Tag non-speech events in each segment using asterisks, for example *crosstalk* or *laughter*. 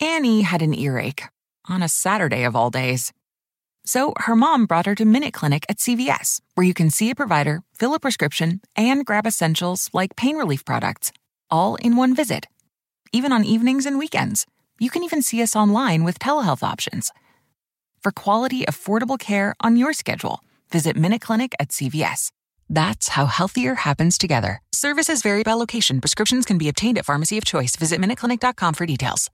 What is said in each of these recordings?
Annie had an earache on a Saturday of all days. So her mom brought her to Minute Clinic at CVS, where you can see a provider, fill a prescription, and grab essentials like pain relief products, all in one visit. Even on evenings and weekends. You can even see us online with telehealth options. For quality, affordable care on your schedule, visit Minute Clinic at CVS. That's how healthier happens together. Services vary by location. Prescriptions can be obtained at pharmacy of choice. Visit MinuteClinic.com for details.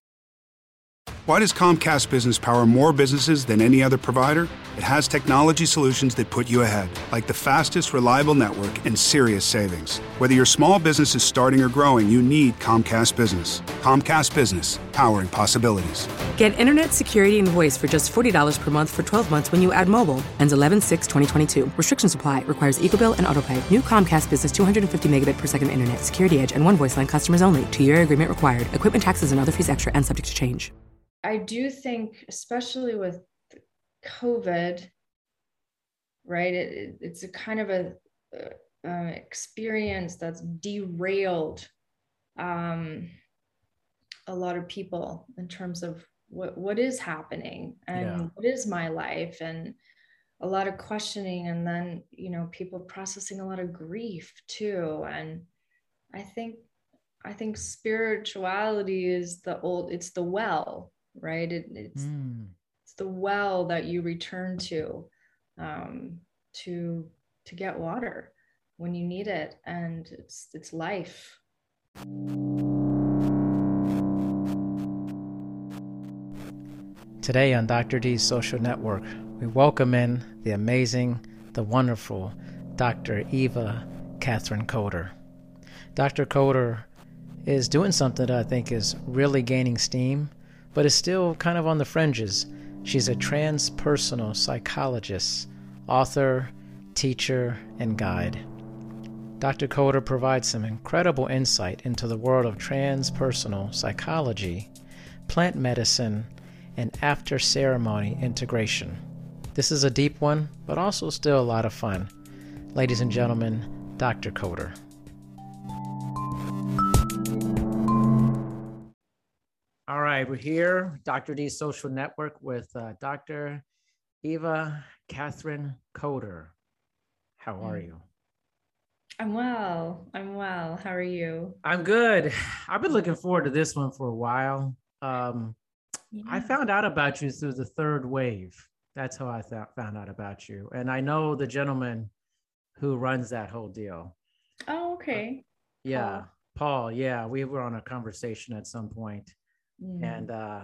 Why does Comcast Business power more businesses than any other provider? It has technology solutions that put you ahead, like the fastest, reliable network and serious savings. Whether your small business is starting or growing, you need Comcast Business. Comcast Business, powering possibilities. Get internet security and voice for just $40 per month for 12 months when you add mobile. Ends 11 6 2022. Restrictions apply. Requires EcoBill and AutoPay. New Comcast Business 250 megabit per second internet. Security edge and one voice line customers only. Two year agreement required. Equipment taxes and other fees extra and subject to change. I do think, especially with COVID, right? It, it, it's a kind of a uh, experience that's derailed um, a lot of people in terms of what what is happening and yeah. what is my life and a lot of questioning and then you know people processing a lot of grief too and i think i think spirituality is the old it's the well right? It, it's mm. it's the well that you return to um, to to get water when you need it, and it's it's life. Today on Dr. D's Social Network, we welcome in the amazing, the wonderful Dr. Eva Katherine Coder. Dr. Coder is doing something that I think is really gaining steam but is still kind of on the fringes. She's a transpersonal psychologist, author, teacher, and guide. Dr. Coder provides some incredible insight into the world of transpersonal psychology, plant medicine, and after ceremony integration. This is a deep one, but also still a lot of fun. Ladies and gentlemen, Dr. Coder. Right, we're here, Dr. D Social Network with uh, Dr. Eva Katherine Coder. How are you? I'm well. I'm well. How are you? I'm good. I've been looking forward to this one for a while. Um, yeah. I found out about you through the third wave. That's how I th- found out about you. And I know the gentleman who runs that whole deal. Oh, okay. Yeah. Paul. Paul. Yeah. We were on a conversation at some point Mm. And uh,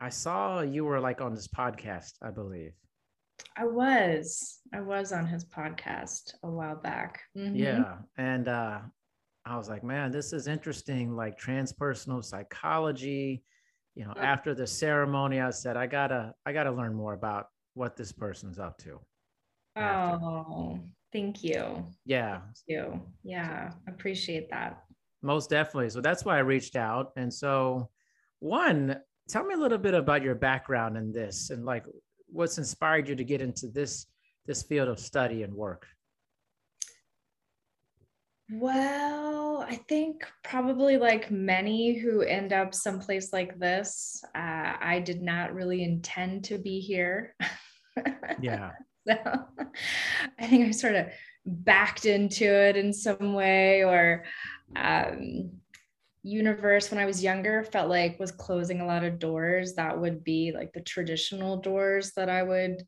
I saw you were like on this podcast, I believe. I was. I was on his podcast a while back. Mm-hmm. Yeah. And uh, I was like, man, this is interesting, like transpersonal psychology. You know, after the ceremony, I said, I gotta, I gotta learn more about what this person's up to. After. Oh, thank you. Yeah. Thank you. Yeah. Appreciate that. Most definitely. So that's why I reached out. And so one, tell me a little bit about your background in this and like what's inspired you to get into this this field of study and work. Well, I think probably like many who end up someplace like this, uh, I did not really intend to be here. *laughs* Yeah. so I think I sort of backed into it in some way, or um, universe when I was younger felt like was closing a lot of doors that would be like the traditional doors that I would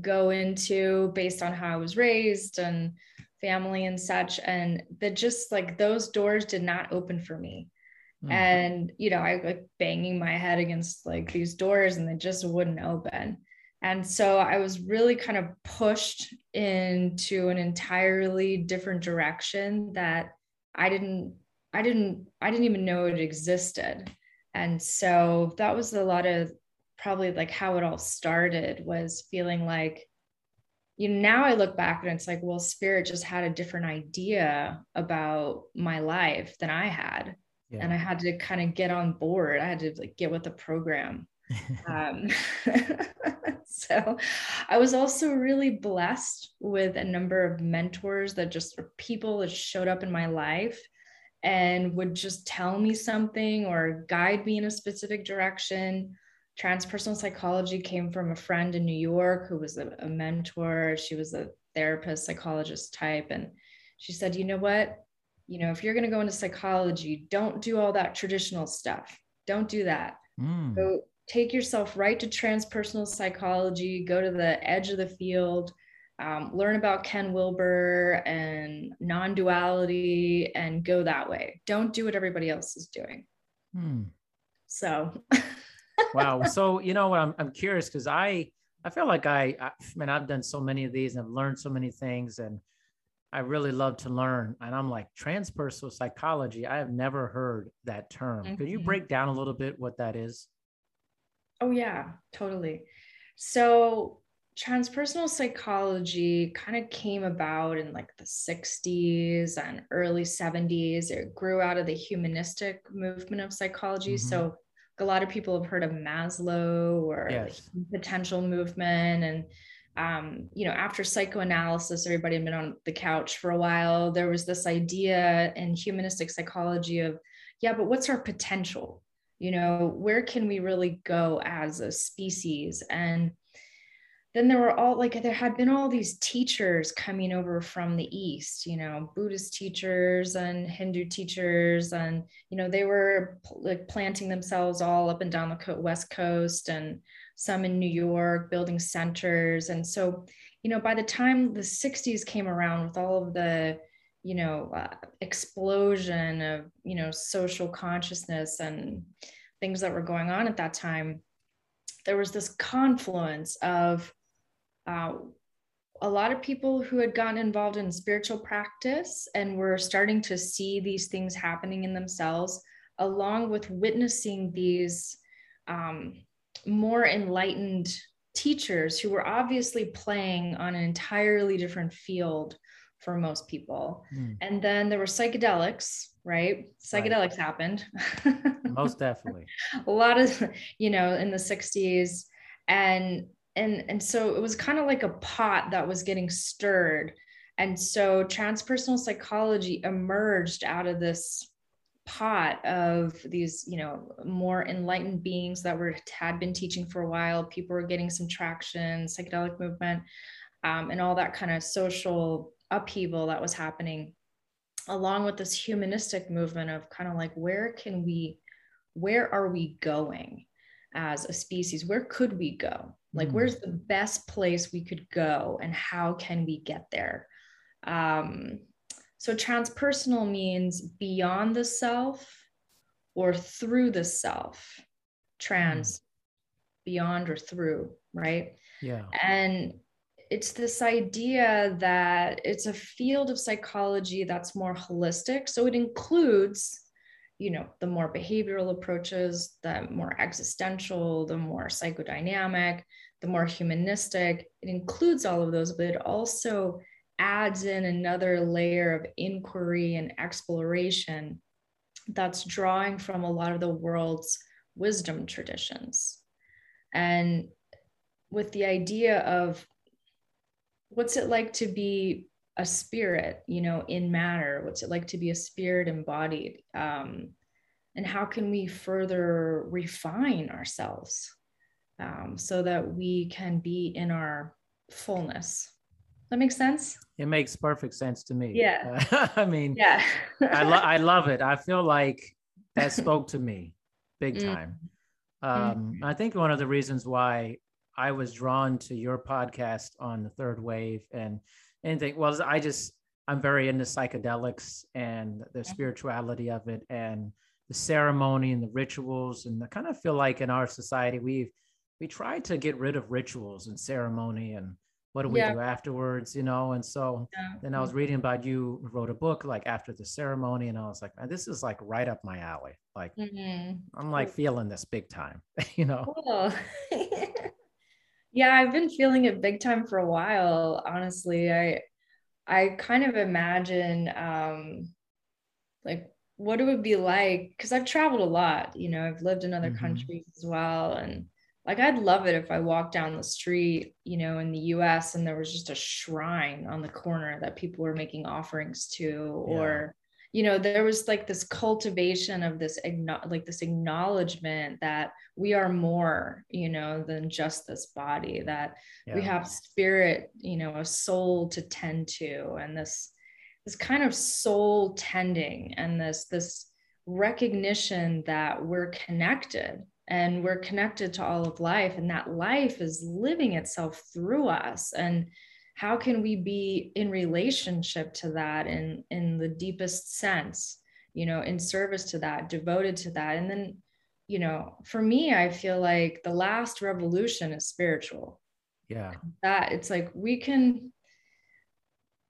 go into based on how I was raised and family and such. And that just like those doors did not open for me. Mm-hmm. And, you know, I like banging my head against like these doors and they just wouldn't open. And so I was really kind of pushed into an entirely different direction that I didn't I didn't I didn't even know it existed. And so that was a lot of probably like how it all started was feeling like you know now I look back and it's like well spirit just had a different idea about my life than I had. Yeah. And I had to kind of get on board. I had to like get with the program. *laughs* um, *laughs* so I was also really blessed with a number of mentors that just were people that showed up in my life and would just tell me something or guide me in a specific direction. Transpersonal psychology came from a friend in New York who was a, a mentor. She was a therapist, psychologist type. And she said, you know what? You know, if you're going to go into psychology, don't do all that traditional stuff. Don't do that. Mm. Go take yourself right to transpersonal psychology, go to the edge of the field, um, learn about Ken Wilber and non duality and go that way. Don't do what everybody else is doing. Hmm. So, *laughs* wow. So, you know, what? I'm, I'm curious because I, I feel like I, I mean, I've done so many of these and I've learned so many things and I really love to learn. And I'm like, transpersonal psychology, I have never heard that term. Mm-hmm. Could you mm-hmm. break down a little bit what that is? Oh, yeah, totally. So, transpersonal psychology kind of came about in like the 60s and early 70s. It grew out of the humanistic movement of psychology. Mm-hmm. So a lot of people have heard of Maslow or yes. the potential movement. And, um, you know, after psychoanalysis, everybody had been on the couch for a while. There was this idea in humanistic psychology of, yeah, but what's our potential? You know, where can we really go as a species? And then there were all like there had been all these teachers coming over from the east you know buddhist teachers and hindu teachers and you know they were like planting themselves all up and down the west coast and some in new york building centers. And so you know by the time the 60s came around with all of the you know uh, explosion of you know social consciousness and things that were going on at that time there was this confluence of uh, a lot of people who had gotten involved in spiritual practice and were starting to see these things happening in themselves, along with witnessing these um, more enlightened teachers who were obviously playing on an entirely different field for most people. Mm. And then there were psychedelics, right? Psychedelics right. happened. *laughs* most definitely. a lot of, you know, in the 60s. And and and so it was kind of like a pot that was getting stirred. And so transpersonal psychology emerged out of this pot of these you know more enlightened beings that were had been teaching for a while. People were getting some traction psychedelic movement um, and all that kind of social upheaval that was happening along with this humanistic movement of kind of like where can we where are we going as a species where could we go? Like mm. where's the best place we could go and how can we get there? Um, so transpersonal means beyond the self or through the self. Trans mm. beyond or through right? Yeah. And it's this idea that it's a field of psychology that's more holistic. So it includes you know the more behavioral approaches the more existential the more psychodynamic the more humanistic. It includes all of those but it also adds in another layer of inquiry and exploration that's drawing from a lot of the world's wisdom traditions. And with the idea of what's it like to be a spirit you know in matter? What's it like to be a spirit embodied? Um, and how can we further refine ourselves um, so that we can be in our fullness? That makes sense? It makes perfect sense to me. Yeah. Uh, *laughs* i mean yeah. I, lo- I love it. I feel like that *laughs* spoke to me big mm. time. Mm. um, mm. i think one of the reasons why i was drawn to your podcast on the third wave and anything. Well, I just I'm very into psychedelics and the spirituality of it and the ceremony and the rituals. And I kind of feel like in our society we've we try to get rid of rituals and ceremony and what do we yeah. do afterwards, you know? And so yeah. then I was reading about you wrote a book like after the ceremony, and I was like, man, this is like right up my alley. Like mm-hmm. I'm like feeling this big time, *laughs* you know. Cool. *laughs* Yeah, I've been feeling it big time for a while, honestly. I I kind of imagine um like what it would be like because I've traveled a lot, you know, I've lived in other mm-hmm. countries as well and like I'd love it if I walked down the street, you know, in the US and there was just a shrine on the corner that people were making offerings to yeah. or you know there was like this cultivation of this like this acknowledgement that we are more you know than just this body that yeah. we have spirit you know a soul to tend to and this this kind of soul tending and this this recognition that we're connected and we're connected to all of life and that life is living itself through us and how can we be in relationship to that in in the deepest sense you know in service to that devoted to that? And then you know for me i feel like the last revolution is spiritual. Yeah. That it's like we can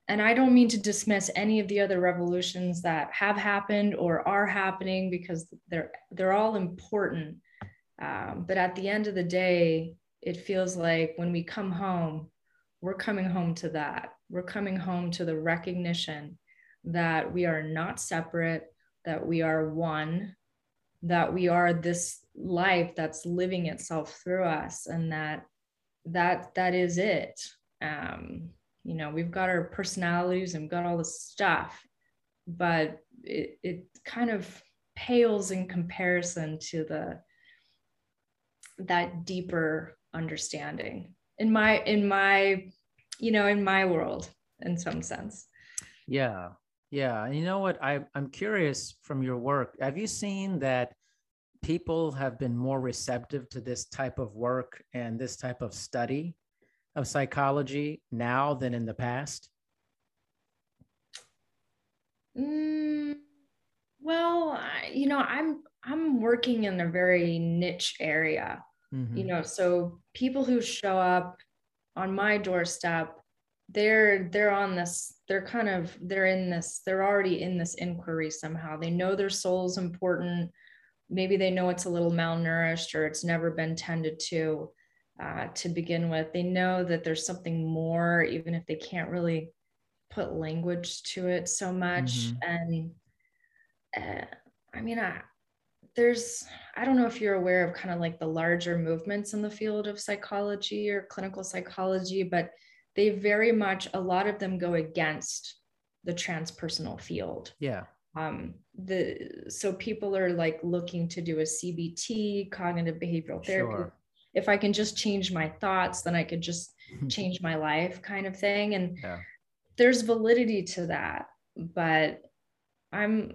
and i don't mean to dismiss any of the other revolutions that have happened or are happening because they're they're all important. Um, but at the end of the day it feels like when we come home we're coming home to that. We're coming home to the recognition that we are not separate, that we are one, that we are this life that's living itself through us, and that that that is it. Um, you know, we've got our personalities and we've got all the stuff, but it, it kind of pales in comparison to the that deeper understanding in my in my you know in my world in some sense. Yeah. Yeah. And you know what? I, i'm curious from your work. Have you seen that people have been more receptive to this type of work and this type of study of psychology now than in the past? Mm, well I, you know i'm i'm working in a very niche area mm-hmm. you know so people who show up on my doorstep they're they're on this they're kind of they're in this they're already in this inquiry somehow they know their soul's important maybe they know it's a little malnourished or it's never been tended to uh, to begin with they know that there's something more even if they can't really put language to it so much mm-hmm. and uh, i mean i there's i don't know if you're aware of kind of like the larger movements in the field of psychology or clinical psychology but they very much a lot of them go against the transpersonal field yeah um the so people are like looking to do a cbt cognitive behavioral therapy sure. if i can just change my thoughts then i could just *laughs* change my life kind of thing and yeah. there's validity to that but i'm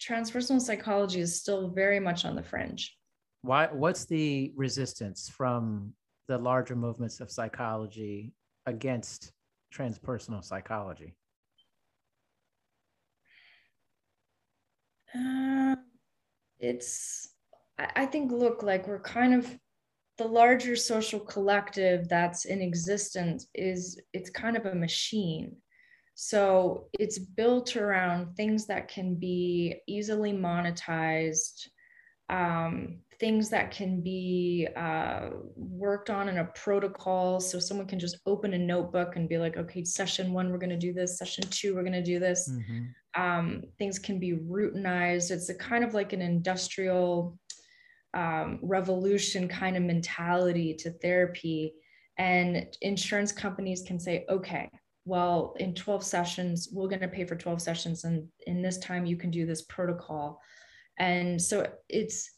transpersonal psychology is still very much on the fringe. Why? What's the resistance from the larger movements of psychology against transpersonal psychology? Uh, it's, I think, look, like we're kind of the larger social collective that's in existence is it's kind of a machine so it's built around things that can be easily monetized, um, things that can be uh, worked on in a protocol. So someone can just open a notebook and be like, okay, session one, we're going to do this. Session two, we're going to do this. Mm-hmm. Um, things can be routinized. It's a kind of like an industrial um, revolution kind of mentality to therapy. And insurance companies can say, okay, well in 12 sessions we're going to pay for 12 sessions and in this time you can do this protocol. And so it's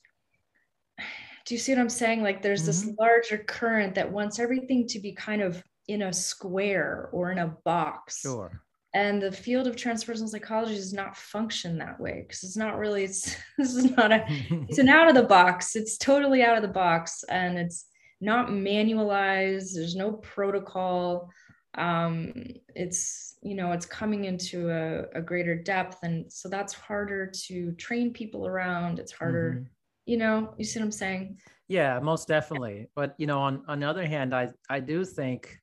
do you see what i'm saying? Like there's mm-hmm. this larger current that wants everything to be kind of in a square or in a box. Sure. And the field of transpersonal psychology does not function that way because it's not really it's *laughs* this is not a *laughs* it's an out of the box. It's totally out of the box and it's not manualized. There's no protocol um, it's you know it's coming into a, a, greater depth and so that's harder to train people around. It's harder mm-hmm. you know you see what i'm saying? Yeah most definitely. But you know on, on the other hand i i do think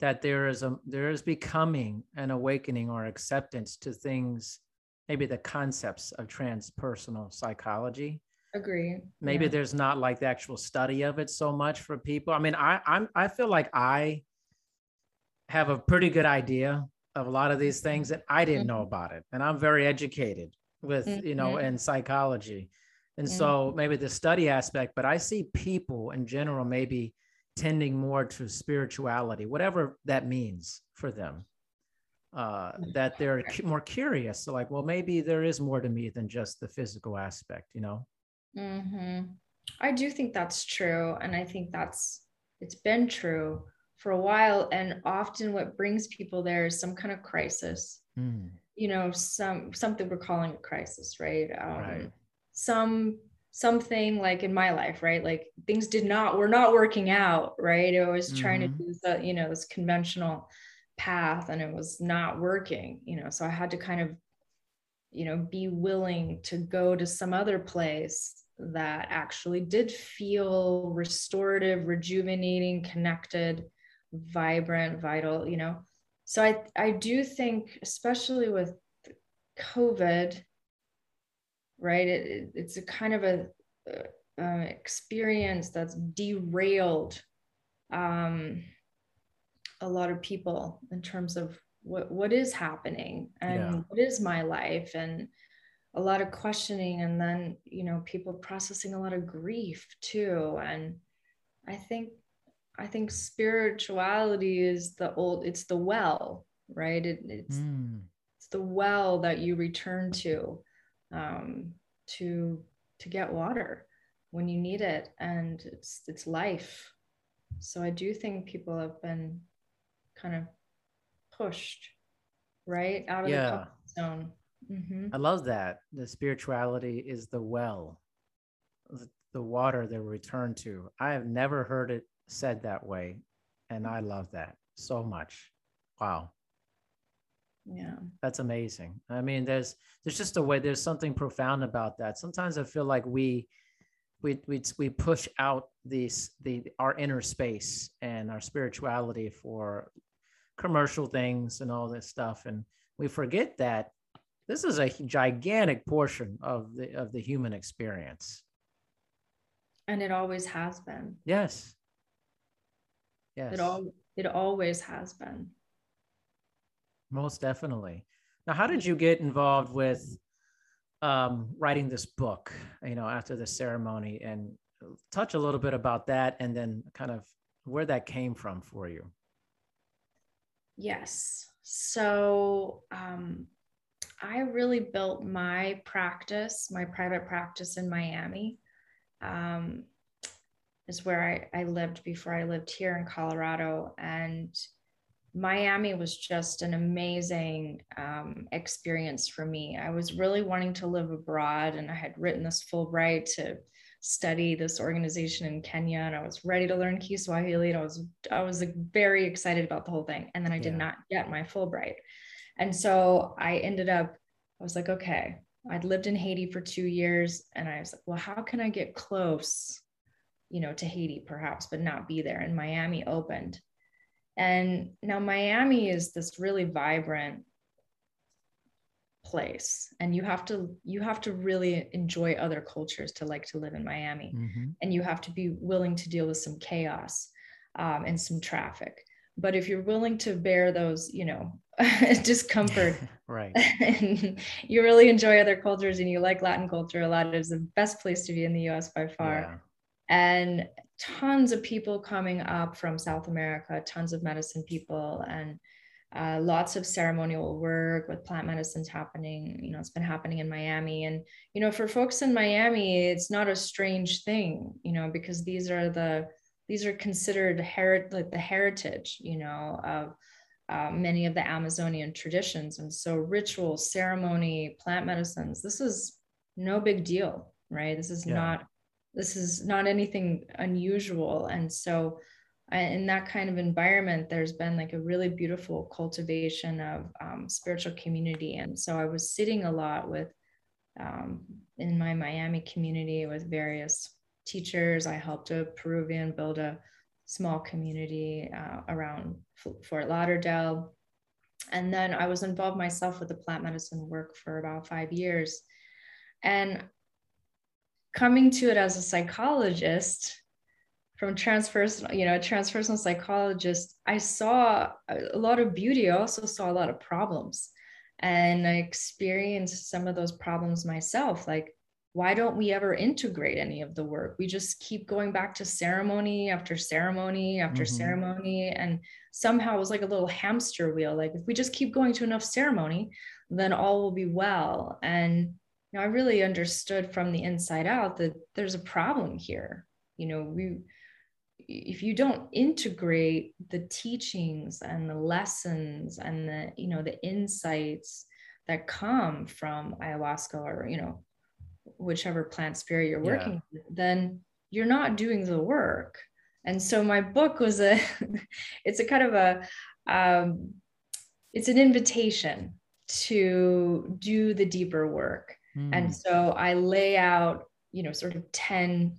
that there is a there is becoming an awakening or acceptance to things maybe the concepts of transpersonal psychology. Agree. Maybe yeah. there's not like the actual study of it so much for people. I mean i i'm i feel like i have a pretty good idea of a lot of these things that I didn't know mm-hmm. about it. And I'm very educated with, mm-hmm. you know, mm-hmm. in psychology. And mm-hmm. so maybe the study aspect, but I see people in general maybe tending more to spirituality, whatever that means for them. uh, that they're more curious. So like, well, maybe there is more to me than just the physical aspect, you know? Mm-hmm. I do think that's true. And I think that's, it's been true for a while. And often what brings people there is some kind of crisis, mm. you know, some, something we're calling a crisis, right? Um, right. Some, something like in my life, right? Like things did not, were not working out, right? I was trying mm-hmm. to do the, you know, this conventional path and it was not working you know so i had to kind of you know be willing to go to some other place that actually did feel restorative rejuvenating connected vibrant vital you know so i i do think especially with covid right it, it it's a kind of a uh, experience that's derailed um a lot of people in terms of what what is happening and yeah. what is my life and a lot of questioning and then you know people processing a lot of grief too and i think i think spirituality is the old it's the well right it, it's mm. it's the well that you return to um, to to get water when you need it and it's it's life so i do think people have been kind of pushed right out of yeah. the comfort zone. Mm-hmm. I love that. The spirituality is the well, the water they return to. I have never heard it said that way. And I love that so much. Wow. Yeah. That's amazing. I mean, there's there's just a way, there's something profound about that. Sometimes I feel like we we we we push out these the our inner space and our spirituality for commercial things and all this stuff and we forget that this is a gigantic portion of the of the human experience and it always has been yes yes. it all it always has been. Most definitely. Now how did you get involved with um, writing this book you know after the ceremony? And touch a little bit about that and then kind of where that came from for you. Yes. So um, I really built my practice, my private practice in Miami. Um, is where I, I lived before I lived here in Colorado. And Miami was just an amazing um, experience for me. I was really wanting to live abroad, and I had written this Fulbright to study this organization in Kenya and I was ready to learn Kiswahili and I was I was like very excited about the whole thing and then I did yeah. not get my Fulbright. And so I ended up I was like okay, I'd lived in Haiti for 2 years and I was like well how can I get close you know to Haiti perhaps but not be there and Miami opened. And now Miami is this really vibrant place and you have to you have to really enjoy other cultures to like to live in miami mm-hmm. and you have to be willing to deal with some chaos um, and some traffic but if you're willing to bear those you know *laughs* discomfort *laughs* right and you really enjoy other cultures and you like latin culture a lot is the best place to be in the us by far. And tons of people coming up from south america tons of medicine people and uh, lots of ceremonial work with plant medicines happening you know it's been happening in miami. And you know for folks in miami it's not a strange thing you know because these are the these are considered herit like the heritage you know of uh, many of the amazonian traditions. And so ritual ceremony plant medicines this is no big deal right? This is yeah. not this is not anything unusual. And so in that kind of environment there's been like a really beautiful cultivation of um, spiritual community. And so i was sitting a lot with um, in my miami community with various teachers. I helped a peruvian build a small community uh, around fort lauderdale. And then i was involved myself with the plant medicine work for about five years. And coming to it as a psychologist from transpersonal, you know, transpersonal psychologist, I saw a lot of beauty. I also saw a lot of problems. And I experienced some of those problems myself. Like why don't we ever integrate any of the work? We just keep going back to ceremony after ceremony after mm-hmm. ceremony. And somehow it was like a little hamster wheel. Like if we just keep going to enough ceremony, then all will be well. And you know, I really understood from the inside out that there's a problem here. You know, we if you don't integrate the teachings and the lessons and the you know the insights that come from ayahuasca or you know whichever plant spirit you're working yeah. with, then you're not doing the work. And so my book was a, *laughs* it's a kind of a, um, it's an invitation to do the deeper work. Mm. And so I lay out, you know, sort of 10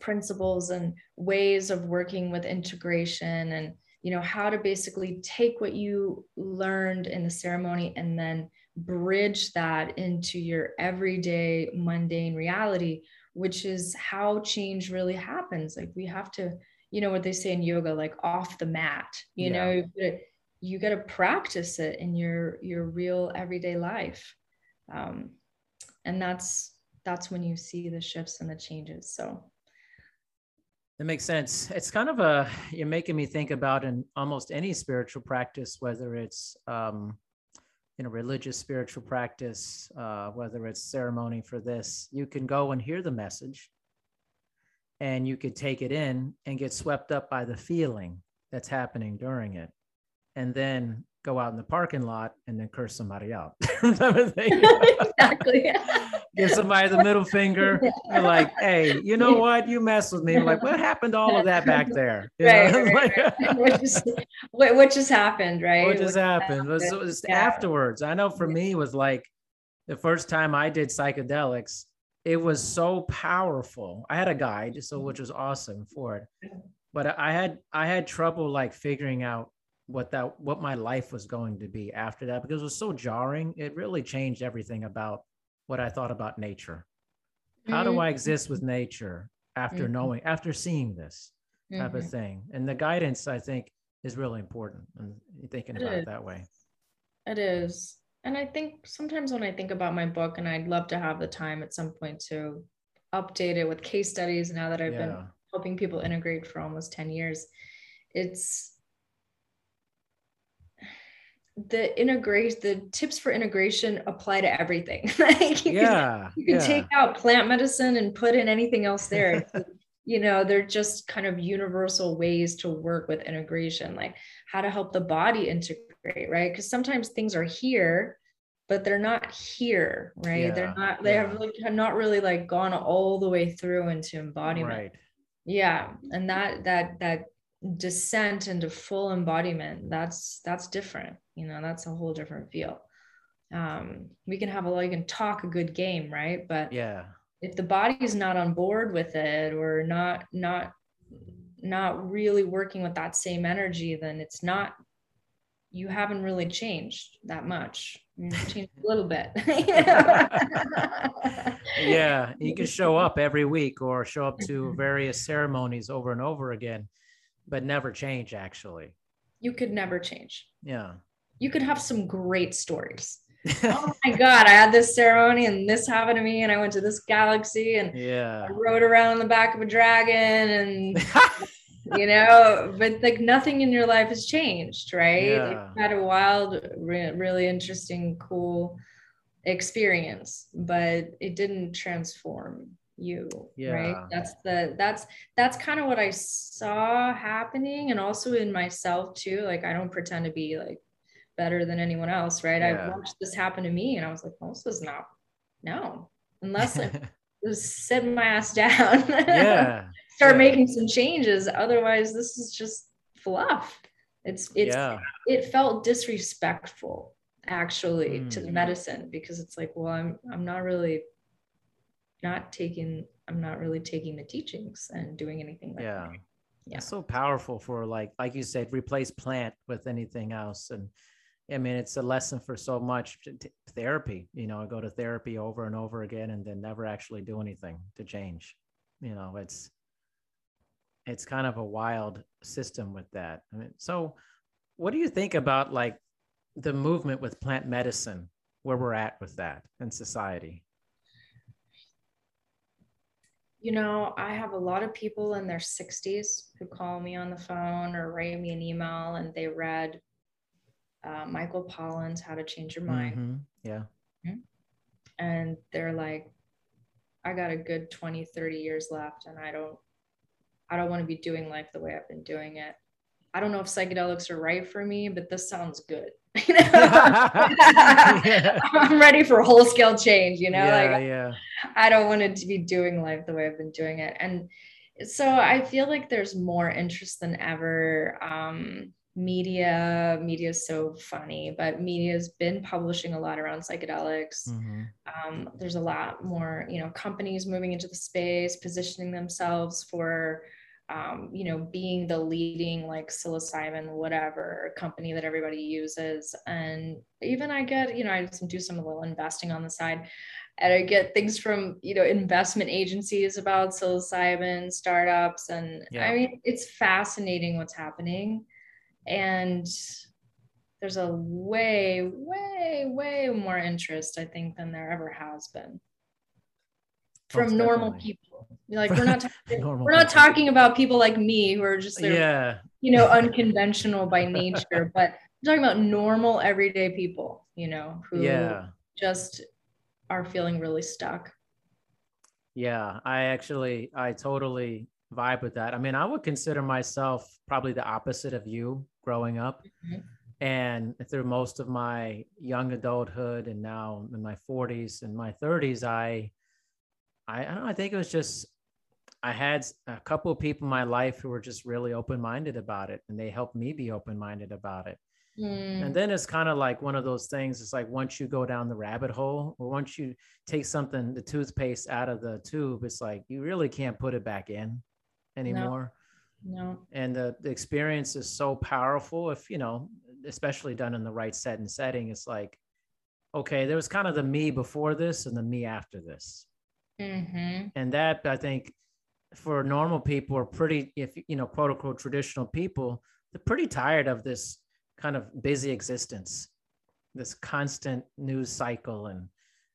principles and ways of working with integration and, you know, how to basically take what you learned in the ceremony and then bridge that into your everyday mundane reality which is how change really happens like we have to you know what they say in yoga like off the mat you yeah. know you got to practice it in your your real everyday life um, and that's that's when you see the shifts and the changes so that makes sense it's kind of a you're making me think about in almost any spiritual practice whether it's um, in a religious spiritual practice, uh, whether it's ceremony for this, you can go and hear the message and you could take it in and get swept up by the feeling that's happening during it. And then go out in the parking lot and then curse somebody out. *laughs* *laughs* exactly. Give somebody the middle finger. *laughs* You're like, hey, you know what? You mess with me. I'm like, what happened to all of that back there? You right, right, right. what, just, what, what, just happened, right? What just what happened? Was, it was yeah. afterwards. I know for me, it was like the first time I did psychedelics, it was so powerful. I had a guide, so which mm-hmm. was awesome for it. But I had I had trouble like figuring out what that what my life was going to be after that because it was so jarring it really changed everything about what i thought about nature how mm-hmm. do i exist with nature after mm-hmm. knowing after seeing this type mm-hmm. of thing and the guidance i think is really important and thinking it about is. it that way it is and i think sometimes when i think about my book and i'd love to have the time at some point to update it with case studies now that i've yeah. been helping people integrate for almost 10 years it's the integrate the tips for integration apply to everything *laughs* like you yeah can, you can yeah. take out plant medicine and put in anything else *laughs* there you know they're just kind of universal ways to work with integration like how to help the body integrate right because sometimes things are here but they're not here right yeah. they're not they yeah. have, really, have not really like gone all the way through into embodiment right. yeah and that that that descent into full embodiment that's that's different you know that's a whole different feel. Um we can have a lot you can talk a good game right? But yeah. if the body is not on board with it or not not not really working with that same energy then it's not you haven't really changed that much. You *laughs* changed a little bit. *laughs* Yeah *laughs* you can show up every week or show up to various ceremonies over and over again but never change actually. You could never change. Yeah you could have some great stories *laughs* oh my god i had this ceremony and this happened to me and i went to this galaxy and yeah i rode around on the back of a dragon and *laughs* you know but like nothing in your life has changed right yeah. you had a wild re- really interesting cool experience but it didn't transform you yeah. right that's the that's that's kind of what i saw happening and also in myself too like i don't pretend to be like better than anyone else right yeah. i watched this happen to me and i was like well, this is not no unless i just sit my ass down yeah *laughs* start yeah. making some changes otherwise this is just fluff it's it's yeah. it felt disrespectful actually mm. to the hmm. medicine because it's like well i'm i'm not really not taking i'm not really taking the teachings and doing anything like yeah that. yeah it's so powerful for like like you said replace plant with anything else and i mean it's a lesson for so much therapy you know i go to therapy over and over again and then never actually do anything to change you know it's it's kind of a wild system with that. I mean so what do you think about like the movement with plant medicine where we're at with that in society? You know, I have a lot of people in their 60s who call me on the phone or write me an email and they read uh, Michael Pollan's How to Change Your Mind. Mm-hmm. Yeah. And they're like, I got a good 20, 30 years left and I don't I don't want to be doing life the way I've been doing it. I don't know if psychedelics are right for me, but this sounds good. *laughs* *laughs* I'm ready for whole scale change, you know, yeah, like yeah. I don't want it to be doing life the way I've been doing it. And so I feel like there's more interest than ever. Um, media, media is so funny, but media has been publishing a lot around psychedelics. Mm-hmm. Um, there's a lot more, you know, companies moving into the space, positioning themselves for um, you know, being the leading like psilocybin, whatever company that everybody uses. And even I get, you know, I do some little investing on the side and I get things from, you know, investment agencies about psilocybin startups. And yeah. I mean, it's fascinating what's happening. And there's a way, way, way more interest, I think, than there ever has been from normal people. Like we're not *laughs* talking, we're not people. talking about people like me who are just yeah, you know, unconventional by *laughs* nature, but I'm talking about normal everyday people, you know, who yeah. just are feeling really stuck. Yeah, I actually I totally vibe with that. I mean, I would consider myself probably the opposite of you growing up. Mm-hmm. And through most of my young adulthood and now in my 40s and my 30s, I I, I don't know. I think it was just I had a couple of people in my life who were just really open minded about it, and they helped me be open minded about it. Mm. And then it's kind of like one of those things. It's like once you go down the rabbit hole, or once you take something, the toothpaste out of the tube, it's like you really can't put it back in anymore. No. No. And the, the experience is so powerful. If you know, especially done in the right set and setting, it's like, okay, there was kind of the me before this and the me after this. Mm-hmm. And that I think for normal people are pretty, if you know, quote unquote, traditional people, they're pretty tired of this kind of busy existence, this constant news cycle and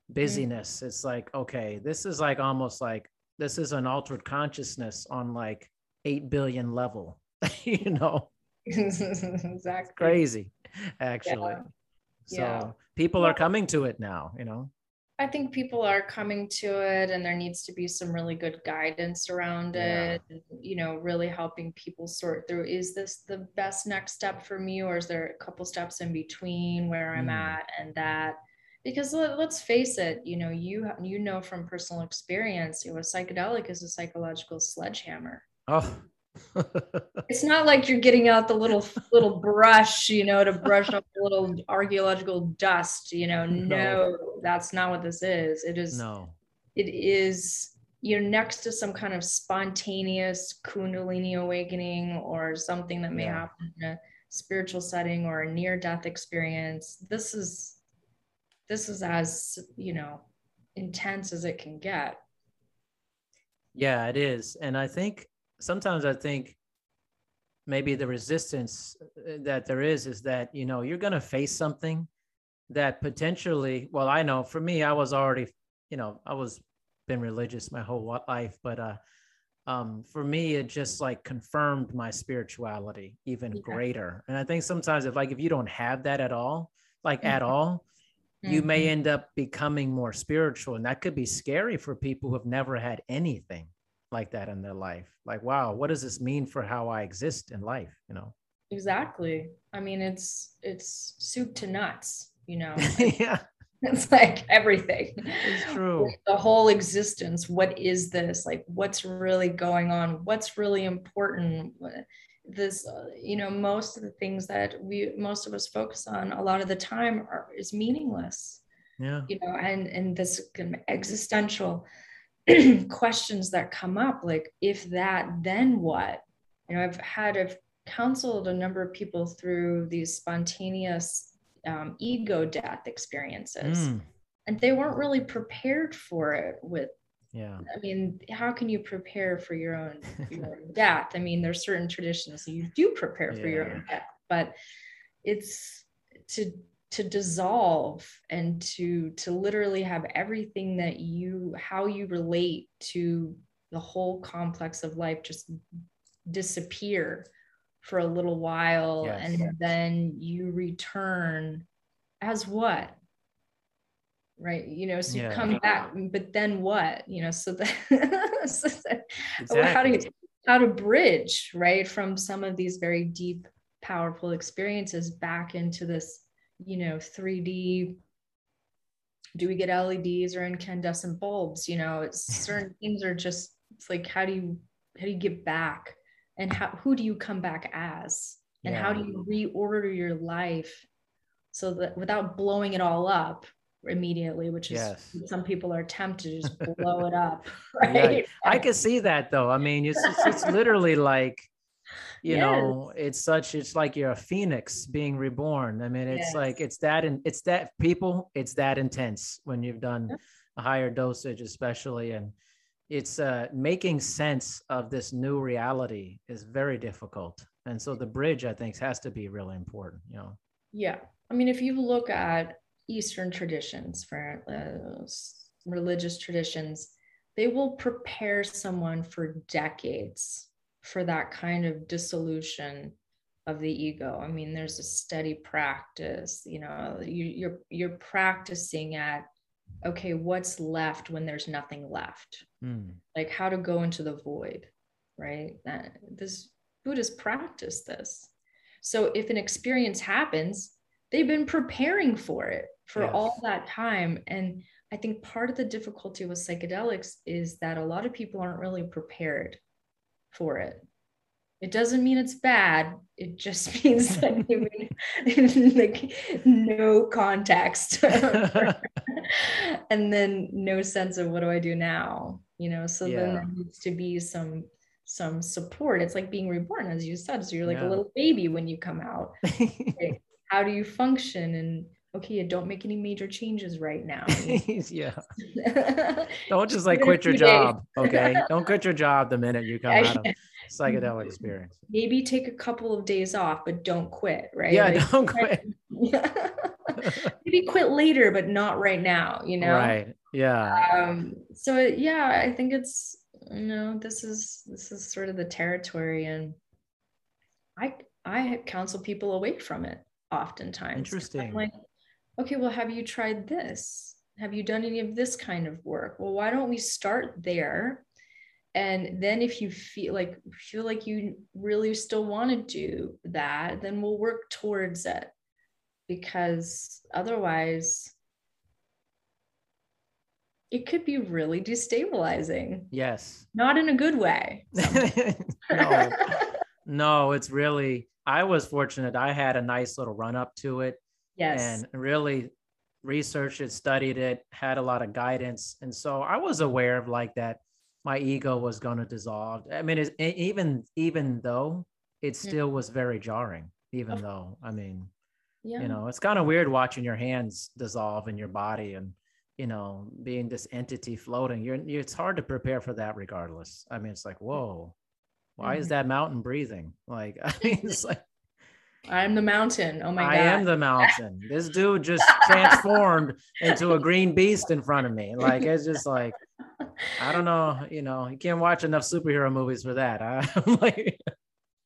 busyness. Mm-hmm. It's like, okay, this is like almost like this is an altered consciousness on like 8 billion level, *laughs* you know? exactly. Crazy, actually. Yeah. So yeah. people are coming to it now, you know? I think people are coming to it and there needs to be some really good guidance around yeah. it and, you know really helping people sort through is this the best next step for me or is there a couple steps in between where I'm mm. at and that because let, us face it you know you you know from personal experience you know a psychedelic is a psychological sledgehammer oh *laughs* it's not like you're getting out the little little brush, you know, to brush up a little archaeological dust, you know. No. no, that's not what this is. It is no. It is you're next to some kind of spontaneous kundalini awakening or something that may yeah. happen in a spiritual setting or a near death experience. This is this is as, you know, intense as it can get. Yeah, it is. And I think sometimes I think maybe the resistance uh, that there is is that you know you're going to face something that potentially well i know for me i was already you know i was been religious my whole life but uh um for me it just like confirmed my spirituality even yeah. greater and i think sometimes if like if you don't have that at all like mm-hmm. at all you mm-hmm. may end up becoming more spiritual and that could be scary for people who have never had anything like that in their life. Like wow what does this mean for how i exist in life you know? Exactly. I mean it's it's soup to nuts you know? *laughs* Yeah. *laughs* it's like everything. It's true. The whole existence what is this? Like what's really going on? What's really important? This uh, you know most of the things that we most of us focus on a lot of the time are is meaningless. Yeah. You know and and this existential *clears throat* questions that come up like if that then what you know i've had i've counseled a number of people through these spontaneous um, ego death experiences mm. and they weren't really prepared for it with yeah i mean how can you prepare for your own, your own *laughs* death i mean there's certain traditions you do prepare yeah. for your own death but it's to to dissolve and to to literally have everything that you how you relate to the whole complex of life just disappear for a little while yes. and then you return as what right you know so you come back but then what you know so that, *laughs* so that exactly. how to how to bridge right from some of these very deep powerful experiences back into this you know 3d do we get leds or incandescent bulbs? You know it's *laughs* certain things are just it's like how do you how do you get back? And how who do you come back as? And yeah. how do you reorder your life so that without blowing it all up immediately which is yes. some people are tempted to just *laughs* blow it up *laughs* right? Yeah, i can see that though. I mean it's, it's, it's literally like you yes. know it's such it's like you're a phoenix being reborn. I mean it's yes. like it's that and it's that people it's that intense when you've done a higher dosage especially and it's uh, making sense of this new reality is very difficult. And so the bridge i think has to be really important you know? Yeah. I mean if you look at eastern traditions for uh, religious traditions they will prepare someone for decades for that kind of dissolution of the ego i mean there's a steady practice you know you, you're you're practicing at okay, what's left when there's nothing left? Mm. Like how to go into the void, right? That this Buddhists practice this. So if an experience happens, they've been preparing for it for yes. all that time. And I think part of the difficulty with psychedelics is that a lot of people aren't really prepared for it. It doesn't mean it's bad. It just *laughs* means that *laughs* like no context *laughs* and then no sense of what do I do now? You know, so yeah. then there needs to be some some support. It's like being reborn, as you said. So you're like yeah. a little baby when you come out. okay, how do you function? And okay, don't make any major changes right now. *laughs* yeah. *laughs* don't just like quit your job. okay. *laughs* Don't quit your job the minute you come out of psychedelic experience. Maybe take a couple of days off, but don't quit, right? Yeah, like, don't quit. Maybe quit later, but not right now, you know? Right. Yeah. Um, so yeah, I think it's you know, this is this is sort of the territory and I I counsel people away from it oftentimes. Interesting. like, okay, well, have you tried this? Have you done any of this kind of work? Well, why don't we start there? And then if you feel like feel like you really still want to do that then we'll work towards it. Because otherwise it could be really destabilizing. Yes. Not in a good way. *laughs* No. *laughs* No it's really i was fortunate. I had a nice little run up to it yes and really researched it studied it had a lot of guidance and so i was aware of like that my ego was going to dissolve. I mean, even even though it hmm. still was very jarring, even though I mean, yeah. you know, it's kind of weird watching your hands dissolve in your body and you know being this entity floating. You're, you're it's hard to prepare for that, regardless. I mean, it's like whoa, why mm-hmm. is that mountain breathing? Like *laughs* I mean, it's like. I'm the mountain. Oh my god. I am the mountain. this dude just transformed into a green beast in front of me. Like it's just like I don't know, you know, you can't watch enough superhero movies for that. Huh? *laughs* like,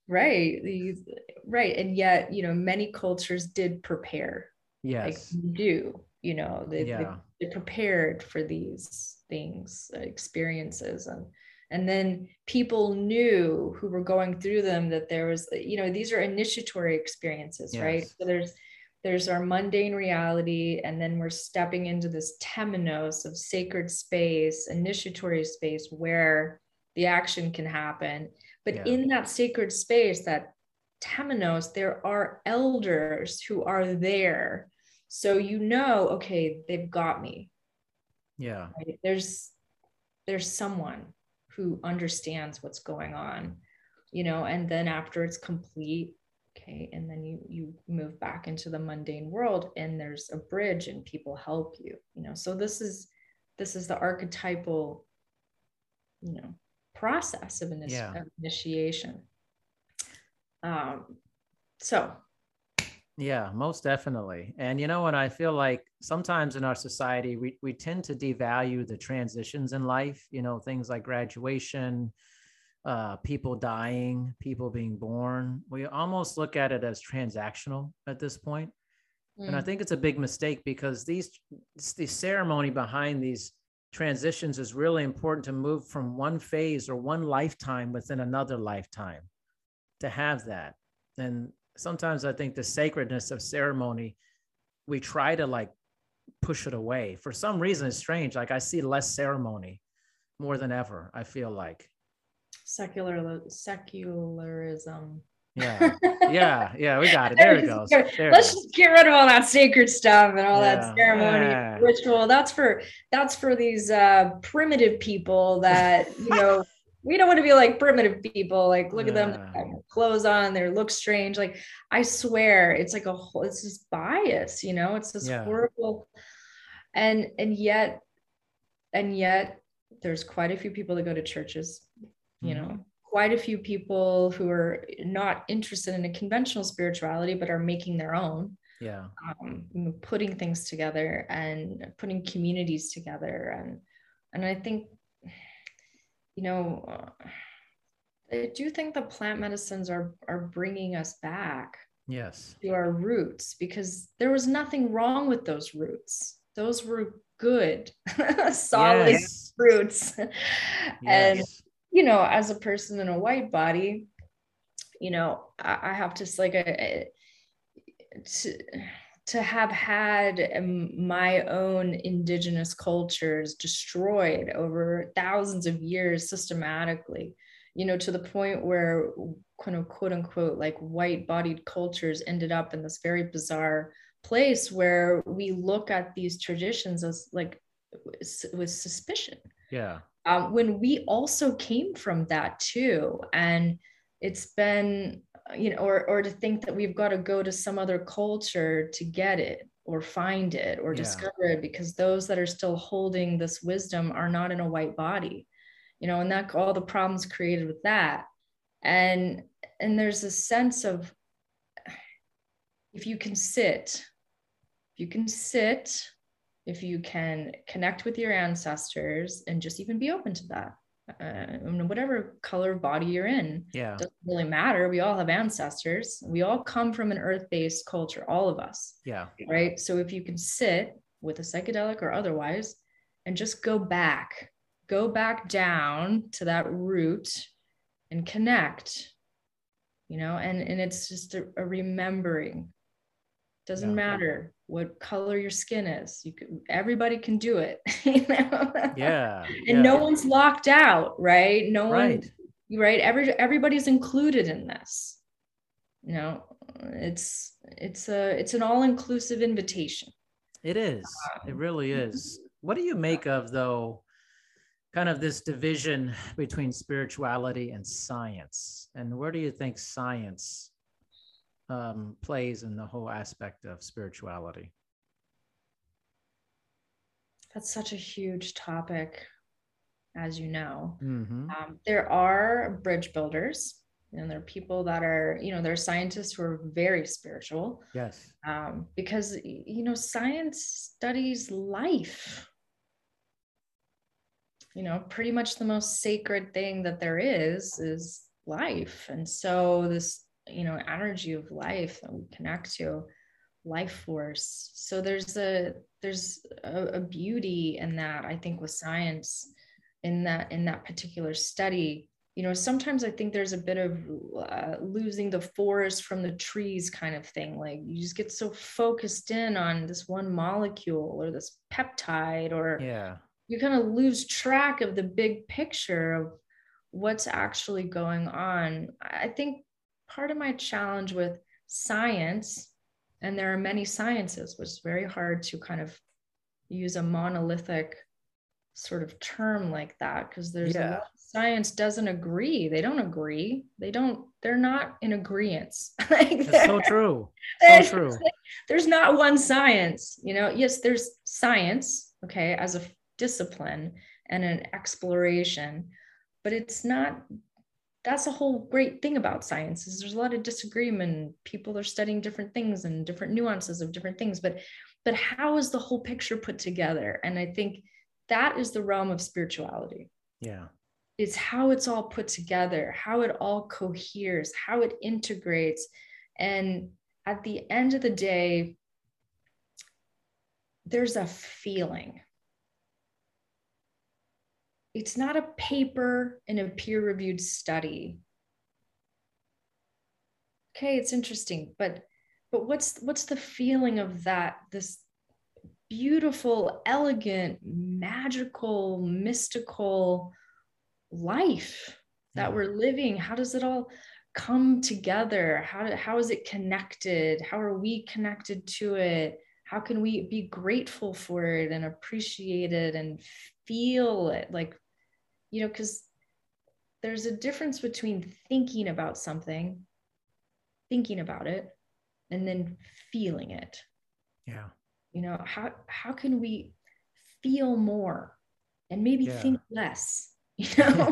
right. These, right. And yet, you know, many cultures did prepare. Yes. Like do, you know, they, yeah. they, they prepared for these things, uh, experiences. And, and then people knew who were going through them that there was, you know, these are initiatory experiences, yes. right? So there's, there's our mundane reality, and then we're stepping into this temenos of sacred space, initiatory space where the action can happen. But yeah. in that sacred space, that temenos, there are elders who are there. So you know, okay, they've got me. Yeah. Right? There's there's someone who understands what's going on, you know, and then after it's complete, okay and then you you move back into the mundane world and there's a bridge and people help you you know so this is this is the archetypal you know process of, initi- yeah. of initiation um so Yeah, most definitely. And you know what? I feel like sometimes in our society, we, we tend to devalue the transitions in life, you know, things like graduation, uh, people dying, people being born. We almost look at it as transactional at this point. Mm. And I mm. think it's a big mistake because these the ceremony behind these transitions is really important to move from one phase or one lifetime within another lifetime to have that. And sometimes I think the sacredness of ceremony, we try to like push it away. For some reason, it's strange. Like I see less ceremony more than ever, I feel like secular secularism. Yeah, yeah, yeah. We got it. *laughs* There it goes. There Let's just get rid of all that sacred stuff and all yeah. that ceremony yeah. ritual. That's for that's for these uh, primitive people that you know. We don't want to be like primitive people. Like, look yeah. at them, clothes on, they look strange. Like, I swear, it's like a whole. It's this bias, you know. It's this horrible, and and yet, and yet, there's quite a few people that go to churches you know mm-hmm. quite a few people who are not interested in a conventional spirituality but are making their own yeah um, putting things together and putting communities together and and i think you know uh, i do think the plant medicines are are bringing us back yes to our roots because there was nothing wrong with those roots those were good *laughs* solid yes. roots yes. and you know, as a person in a white body, you know, I, I have to like a, to, to have had my own indigenous cultures destroyed over thousands of years systematically you know to the point where kind of quote unquote like white bodied cultures ended up in this very bizarre place where we look at these traditions as like with suspicion. Yeah. Um, when we also came from that too and it's been you know or or to think that we've got to go to some other culture to get it or find it or yeah. discover it because those that are still holding this wisdom are not in a white body you know and that all the problems created with that and and there's a sense of if you can sit if you can sit if you can connect with your ancestors and just even be open to that uh, whatever color of body you're in yeah. doesn't really matter. We all have ancestors. We all come from an earth-based culture all of us. Yeah. Right? So if you can sit with a psychedelic or otherwise and just go back go back down to that root and connect you know and and it's just a, a remembering doesn't yeah. matter what color your skin is. You can, everybody can do it. *laughs* You know? Yeah. and yeah. no one's locked out, right? No right. one, right? Every everybody's included in this. You know, it's it's a it's an all inclusive invitation. It is. Um, it really is. What do you make of though? Kind of this division between spirituality and science, and where do you think science um, plays in the whole aspect of spirituality? That's such a huge topic, as you know. Mm-hmm. Um, there are bridge builders, and there are people that are, you know, there are scientists who are very spiritual. Yes. Um, because, you know, science studies life. You know, pretty much the most sacred thing that there is is life. And so this you know energy of life that we connect to life force. So there's a there's a, a beauty in that i think with science in that in that particular study. You know sometimes i think there's a bit of uh, losing the forest from the trees kind of thing. Like you just get so focused in on this one molecule or this peptide or yeah. you kind of lose track of the big picture of what's actually going on. I think part of my challenge with science, and there are many sciences, which is very hard to kind of use a monolithic sort of term like that because there's yeah. science doesn't agree. They don't agree. They don't they're not in agreement *laughs* like That's so true. *laughs* so true. there's not one science you know? Yes there's science okay as a discipline and an exploration but it's not that's a whole great thing about science is there's a lot of disagreement people are studying different things and different nuances of different things but but how is the whole picture put together? And i think that is the realm of spirituality. Yeah. It's how it's all put together how it all coheres how it integrates. And at the end of the day there's a feeling it's not a paper in a peer reviewed study. Okay it's interesting but but what's what's the feeling of that this beautiful elegant magical mystical life that we're mm-hmm. living? How does it all come together? How, how is it connected? How are we connected to it? How can we be grateful for it and appreciate it and feel it? Like you know, because there's a difference between thinking about something, thinking about it, and then feeling it. Yeah. You know, how how can we feel more and maybe yeah. think less? *laughs* You *laughs* know?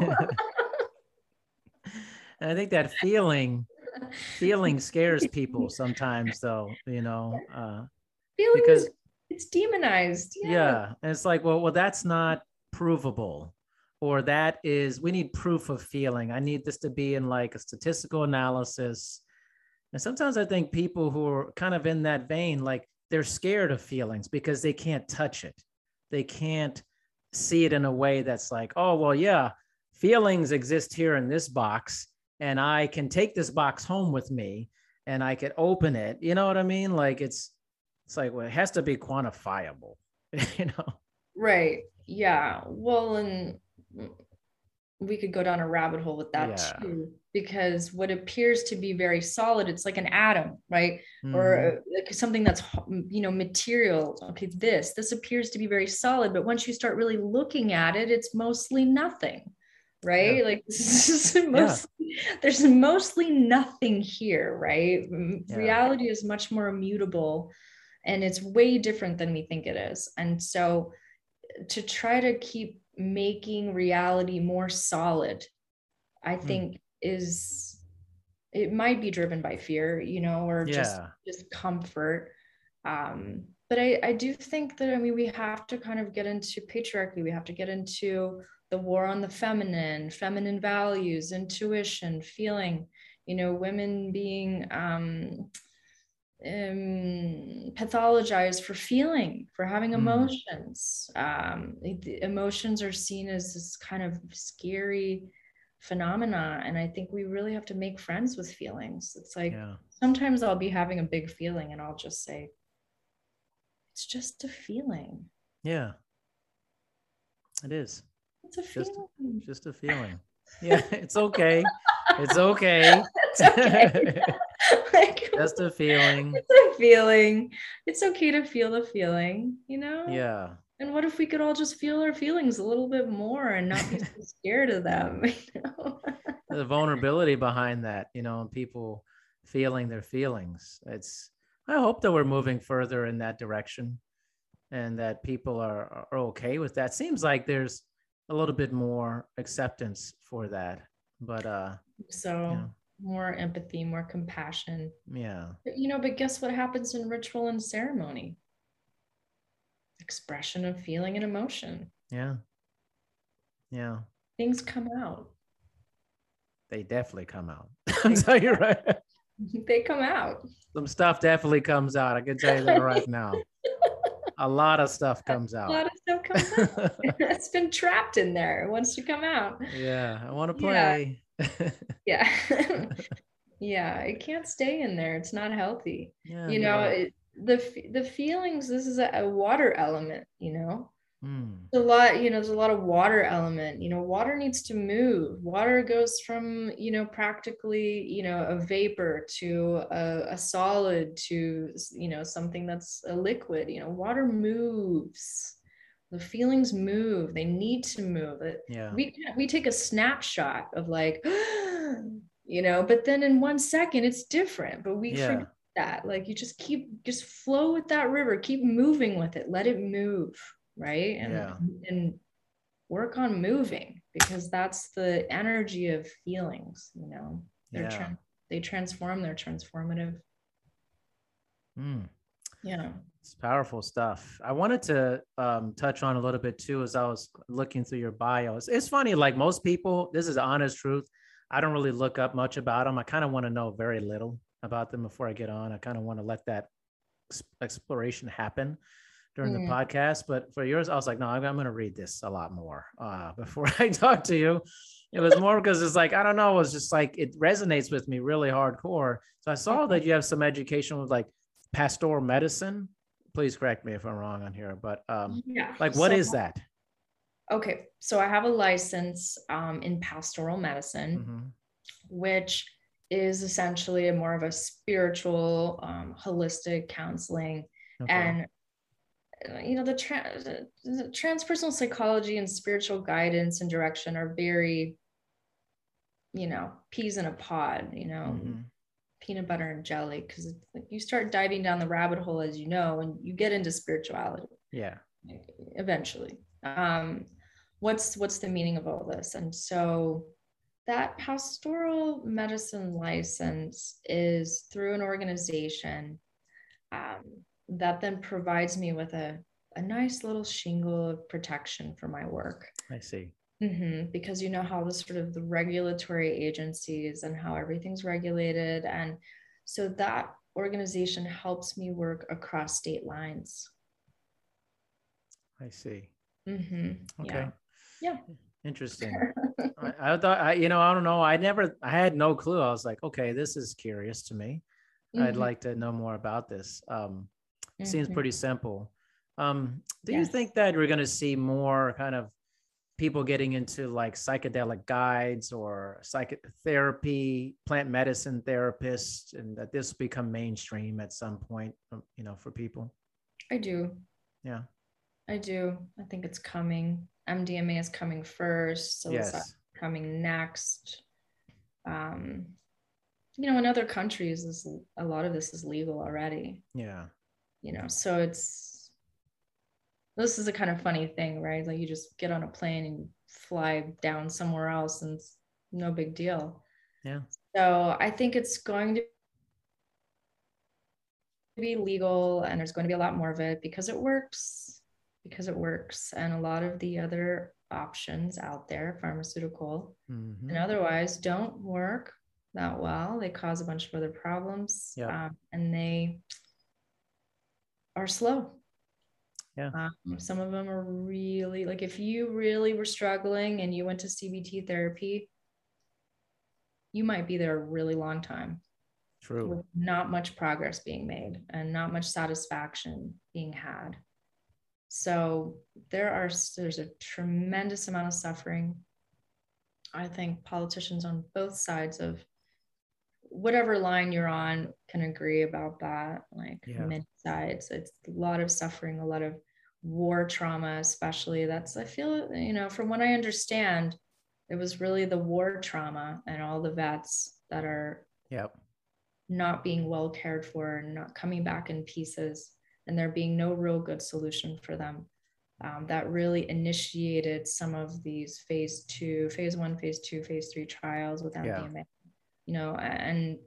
and I think that feeling feeling scares *laughs* people sometimes though, you know. Uh feeling because it's demonized. Yeah. yeah. And it's like, well, well, that's not provable or that is we need proof of feeling. I need this to be in like a statistical analysis. And sometimes i think people who are kind of in that vein like they're scared of feelings because they can't touch it. They can't see it in a way that's like oh well yeah feelings exist here in this box and i can take this box home with me and i could open it. You know what i mean? Like it's it's like well it has to be quantifiable *laughs* you know? Right. Yeah. Well and we could go down a rabbit hole with that yeah. too because what appears to be very solid it's like an atom right mm-hmm. or like something that's you know material okay this this appears to be very solid but once you start really looking at it it's mostly nothing right yeah. like *laughs* mostly, yeah. there's mostly nothing here right reality is much more immutable and it's way different than we think it is and so to try to keep making reality more solid i hmm. think mm. is it might be driven by fear you know or yeah. just just comfort um but I, I do think that I mean we have to kind of get into patriarchy. We have to get into the war on the feminine, feminine values, intuition, feeling. You know, women being um, um, pathologized for feeling, for having mm. emotions. Um, emotions are seen as this kind of scary phenomena. And I think we really have to make friends with feelings. It's like yeah. sometimes I'll be having a big feeling and I'll just say, it's just a feeling. Yeah. It is. It's a feeling. Just, just a feeling. Yeah, it's okay. It's okay. *laughs* it's okay. *laughs* just a feeling. It's a feeling. It's okay to feel the feeling, you know? Yeah. And what if we could all just feel our feelings a little bit more and not be so *laughs* scared of them? *laughs* You know? the vulnerability behind that, you know, and people feeling their feelings. It's I hope that we're moving further in that direction and that people are, are okay with that. Seems like there's a little bit more acceptance for that. But uh so you know, more empathy, more compassion. Yeah. But, you know, but guess what happens in ritual and ceremony? Expression of feeling and emotion. Yeah. Yeah. Things come out. They definitely come out. *laughs* I'm telling you right. They come out. Some stuff definitely comes out. I can tell you that right now. *laughs* A lot of stuff comes out. A lot of stuff comes out. *laughs* it's been trapped in there. It wants to come out. Yeah. I want to play. Yeah *laughs* yeah. *laughs* Yeah it can't stay in there. It's not healthy. Yeah, you know it, the the feelings this is a, a water element you know? Mm. a lot you know there's a lot of water element. You know water needs to move. Water goes from you know practically you know a vapor to a, a solid to you know something that's a liquid. You know water moves the feelings move they need to move it yeah we we take a snapshot of like *gasps* you know but then in one second it's different but we yeah. forget that like you just keep just flow with that river keep moving with it let it move right and yeah. and work on moving because that's the energy of feelings, you know. They're Yeah. tran- they transform, they're transformative. Mm. Yeah. It's powerful stuff. I wanted to um, touch on a little bit too as I was looking through your bio. It's, funny, like most people, this is the honest truth. I don't really look up much about them. I kind of want to know very little about them before I get on. I kind of want to let that exploration happen during Mm. the podcast. But for yours, I was like, no, I'm, I'm going to read this a lot more uh, *laughs* before I talk to you. It was more because it's like, I don't know, it was just like it resonates with me really hardcore. So I saw that you have some education with like pastoral medicine. Please correct me if I'm wrong on here, but um, Yeah. like, what So- is that? Okay. So I have a license um, in pastoral medicine. Mhm. which is essentially a more of a spiritual, um, holistic counseling. Okay. And you know, the, tra- the transpersonal psychology and spiritual guidance and direction are very, you know, peas in a pod. You know, Mhm. Peanut butter and jelly, because like you start diving down the rabbit hole, as you know, and you get into spirituality yeah. eventually um what's what's the meaning of all this and so that pastoral medicine license is through an organization um, that then provides me with a, a nice little shingle of protection for my work I see. Mhm, because you know how the sort of the regulatory agencies and how everything's regulated and so that organization helps me work across state lines I see. Mm-hmm. Okay. Yeah. Interesting. *laughs* I, I thought I, you know, I don't know. I never, I had no clue. I was like, okay, this is curious to me. I'd Mhm, like to know more about this. Um, it seems mhm. pretty simple. Um, do you think that we're going to see more kind of people getting into like psychedelic guides or psychotherapy, plant medicine therapists, and that this will become mainstream at some point, um, you know, for people? I do. Yeah. I do. I think it's coming. MDMA is coming first. So yes. coming next. Um, you know, in other countries, this a lot of this is legal already. Yeah. You know, so it's this is a kind of funny thing, right? Like you just get on a plane and fly down somewhere else, and it's no big deal. Yeah. So I think it's going to be legal and there's going to be a lot more of it because it works because it works and a lot of the other options out there pharmaceutical Mhm. and otherwise don't work that well they cause a bunch of other problems Yeah. um, and they are slow Yeah. um, some of them are really like if you really were struggling and you went to cbt therapy you might be there a really long time True. with not much progress being made and not much satisfaction being had. So there are there's a tremendous amount of suffering. I think politicians on both sides of whatever line you're on can agree about that. Like Yeah. many sides, it's a lot of suffering, a lot of war trauma, especially. That's I feel you know from what I understand, it was really the war trauma and all the vets that are Yep. not being well cared for and not coming back in pieces and there being no real good solution for them um, that really initiated some of these phase two phase one phase two phase three trials with Yeah. mdma you know and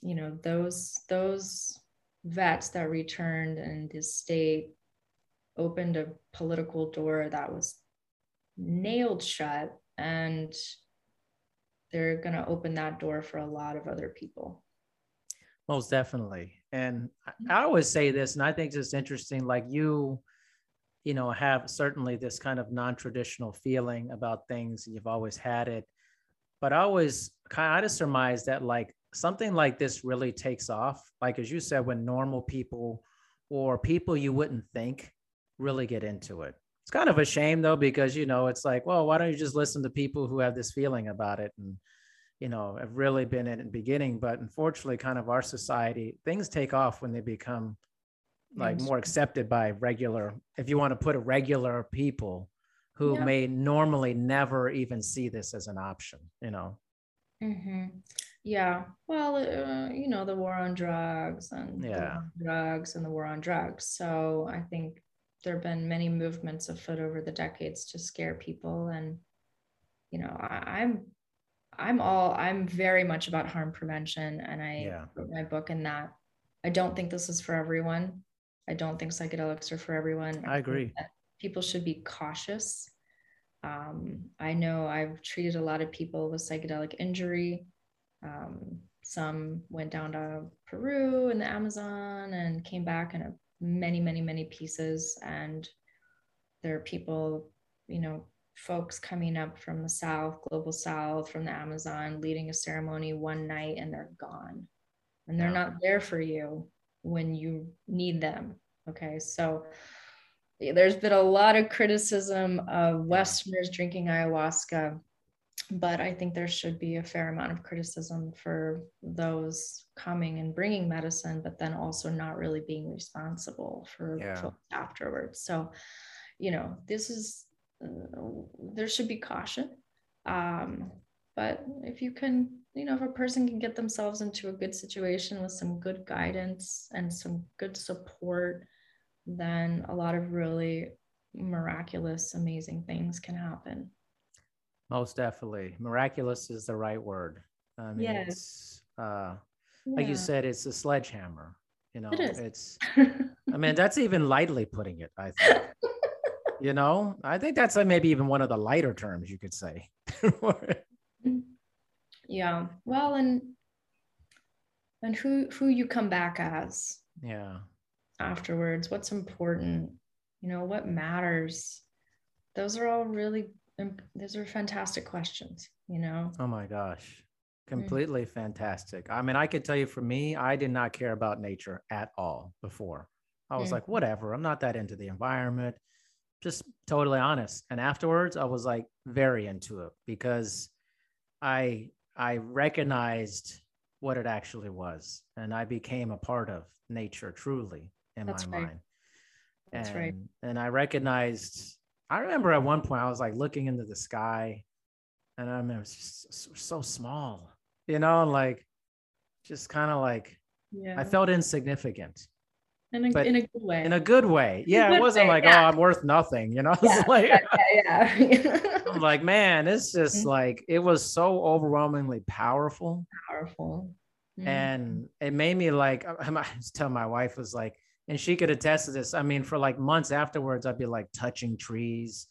you know those those vets that returned and the state opened a political door that was nailed shut and they're going to open that door for a lot of other people Most definitely. And I- Mm-hmm. I always say this, and I think it's interesting, like you, you know, have certainly this kind of non-traditional feeling about things. You've always had it. But I always kind of surmise that like something like this really takes off. Like as you said, when normal people or people you wouldn't think really get into it. It's kind of a shame though, because you know, it's like, well, why don't you just listen to people who have this feeling about it and you know, have really been in the beginning, but unfortunately, kind of our society, things take off when they become like more accepted by regular, if you want to put a regular people who Yeah. may normally never even see this as an option, you know? hmm Yeah. Well, uh, you know, the war on drugs and Yeah. drugs and the war on drugs. So I think there have been many movements afoot over the decades to scare people and you know I, i'm i'm all i'm very much about harm prevention and i Yeah. wrote my book in that i don't think this is for everyone i don't think psychedelics are for everyone I think agree. people should be cautious um, i know i've treated a lot of people with psychedelic injury um, some went down to peru and the amazon and came back in a many many many pieces. And there are people you know folks coming up from the south global south from the amazon leading a ceremony one night and they're gone. And they're not there for you when you need them okay? So there's been a lot of criticism of westerners drinking ayahuasca but i think there should be a fair amount of criticism for those coming and bringing medicine but then also not really being responsible for Yeah. afterwards. So you know this is uh, there should be caution. Um but if you can you know if a person can get themselves into a good situation with some good guidance and some good support then a lot of really miraculous amazing things can happen Most definitely. Miraculous is the right word. I mean, Yes. it's, uh, like you said, it's a sledgehammer. You know, It is. it's, I mean, *laughs* that's even lightly putting it, I think. *laughs* you know, I think that's uh, maybe even one of the lighter terms you could say. *laughs* yeah well and and who who you come back as yeah. afterwards what's important you know what matters those are all really those are fantastic questions you know Oh my gosh. Mm. Completely fantastic. I mean, I could tell you for me, I did not care about nature at all before. I was Mm. like, whatever, I'm not that into the environment. Just totally honest. And afterwards, I was like very into it because I I recognized what it actually was and I became a part of nature truly in That's my right. mind. That's and, right. And I recognized, I remember at one point I was like looking into the sky and I remember just so, small, you know, like just kind of like yeah I felt insignificant in a, in a good way in a good way. Yeah, it wasn't way, like, yeah. oh, I'm worth nothing, you know? *laughs* Yeah, like, yeah, yeah. *laughs* I'm like, man, it's just Mhm. like, it was so overwhelmingly powerful. powerful Mhm. And it made me like, I *laughs* I was telling my wife was like, and she could attest to this. I mean, for like months afterwards, I'd be like touching trees,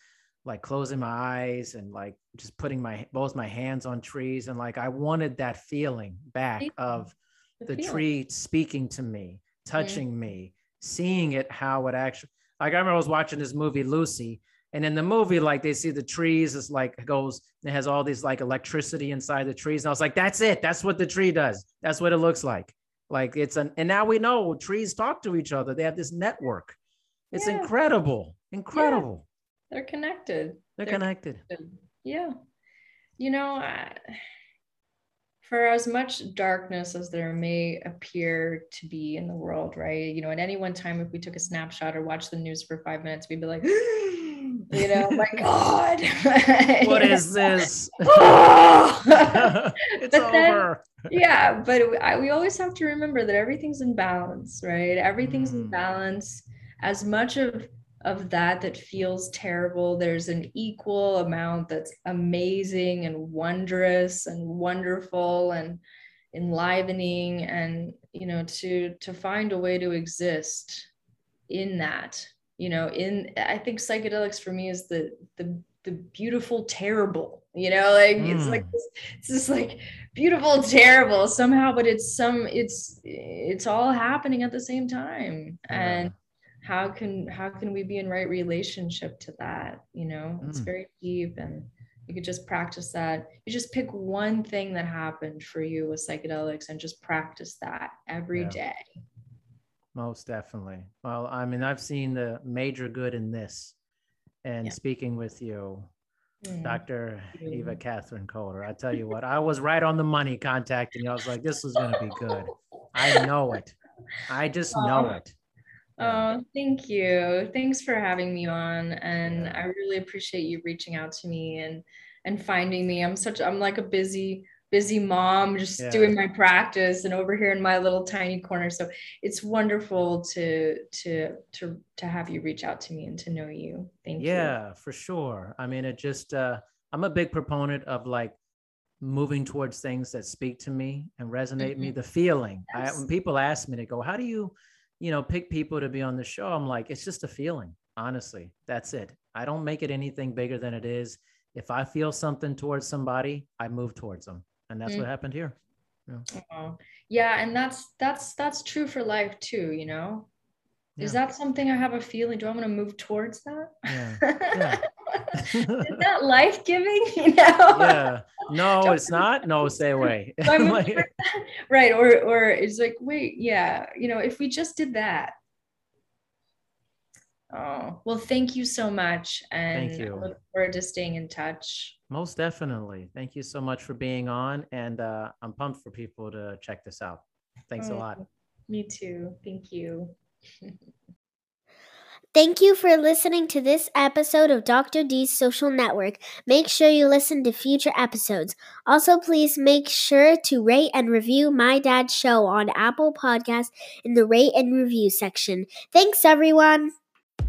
like closing my eyes and like just putting my both my hands on trees. And like I wanted that feeling back of the feeling. tree speaking to me, touching me, seeing it how it actually like I remember I was watching this movie Lucy, and in the movie, like they see the trees, it's like it goes, it has all these like electricity inside the trees. And I was like, that's it. That's what the tree does. That's what it looks like. Like it's an and now we know trees talk to each other. They have this network. It's Yeah. incredible. Incredible. they're connected They're, They're connected. yeah you know I, for as much darkness as there may appear to be in the world right you know at any one time if we took a snapshot or watched the news for five minutes we'd be like *gasps* *laughs* you know my *laughs* god What is *laughs* this? Oh! *laughs* it's But then- over. yeah but I, we always have to remember that everything's in balance right everything's in Mm. balance as much of of that that feels terrible there's an equal amount that's amazing and wondrous and wonderful and enlivening and you know to to find a way to exist in that you know in i think psychedelics for me is the the the beautiful terrible you know like it's like Mm. this, it's this like beautiful terrible somehow but it's some it's it's all happening at the same time and how can how can we be in right relationship to that you know it's Mm. very deep and you could just practice that you just pick one thing that happened for you with psychedelics and just practice that every Yeah. day. Most definitely. Well, I mean, I've seen the major good in this. And Yeah. speaking with you, Mm. Dr. you. Eva Katherine Coder, I tell you what, I was right on the money contacting you. I was like, this is going to be good. I know it. I just know Aw. it. Yeah. Oh, thank you. Thanks for having me on. And Yeah. I really appreciate you reaching out to me and and finding me. I'm such I'm like a busy busy mom just yeah. doing my practice and over here in my little tiny corner. So it's wonderful to to to to have you reach out to me and to know you. Thank yeah, you. Yeah for sure. I mean it just uh i'm a big proponent of like moving towards things that speak to me and resonate mm-hmm. me the feeling. Yes. I, when people ask me to go how do you you know pick people to be on the show? I'm like it's just a feeling honestly. That's it. I don't make it anything bigger than it is. If i feel something towards somebody i move towards them and that's mm-hmm. what happened here yeah. Oh, yeah and that's that's that's true for life too you know yeah. is that something i have a feeling do i want to move towards that yeah. yeah. *laughs* is that life-giving you know *laughs* yeah no *laughs* it's not no stay away right or or it's like wait yeah you know if we just did that Oh, well, thank you so much. And thank you. I look forward to staying in touch. Most definitely. Thank you so much for being on. And uh, I'm pumped for people to check this out. Thanks oh, a lot. Me too. Thank you. *laughs* Thank you for listening to this episode of Dr. D's Social Network. Make sure you listen to future episodes. Also, please make sure to rate and review My Dad's Show on Apple Podcasts in the rate and review section. Thanks, everyone.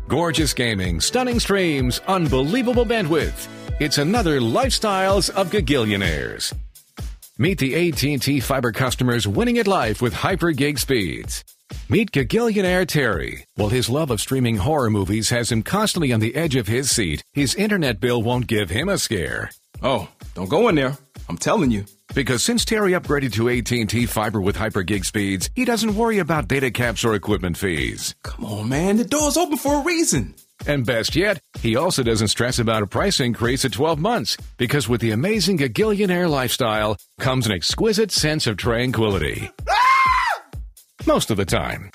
Gorgeous gaming, stunning streams, unbelievable bandwidth. It's another Lifestyles of Gagillionaires. Meet the AT&T fiber customers winning at life with hyper gig speeds. Meet Gagillionaire Terry. While his love of streaming horror movies has him constantly on the edge of his seat, his internet bill won't give him a scare. Oh, don't go in there. I'm telling you. Because since Terry upgraded to AT&T fiber with hyper gig speeds, he doesn't worry about data caps or equipment fees. Come on, man. The door's open for a reason. And best yet, he also doesn't stress about a price increase at 12 months because with the amazing Gagillionaire lifestyle comes an exquisite sense of tranquility. *laughs* Ah! Most of the time.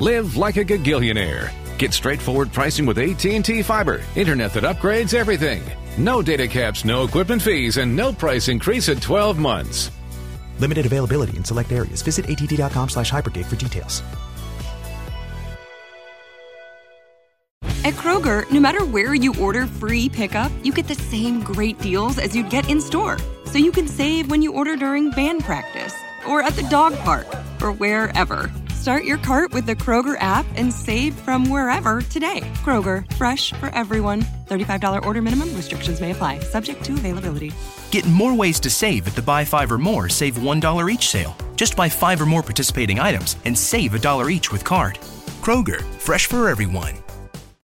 Live like a Gagillionaire. Get straightforward pricing with AT&T Fiber, internet that upgrades everything. No data caps, no equipment fees, and no price increase at 12 months. Limited availability in select areas. Visit att.com slash hypergig for details. At Kroger, no matter where you order free pickup, you get the same great deals as you'd get in store. So you can save when you order during band practice, or at the dog park, or wherever. Start your cart with the Kroger app and save from wherever today. Kroger, fresh for everyone. $35 order minimum, restrictions may apply, subject to availability. Get more ways to save at the Buy Five or More Save $1 each sale. Just buy five or more participating items and save a dollar each with card. Kroger, fresh for everyone.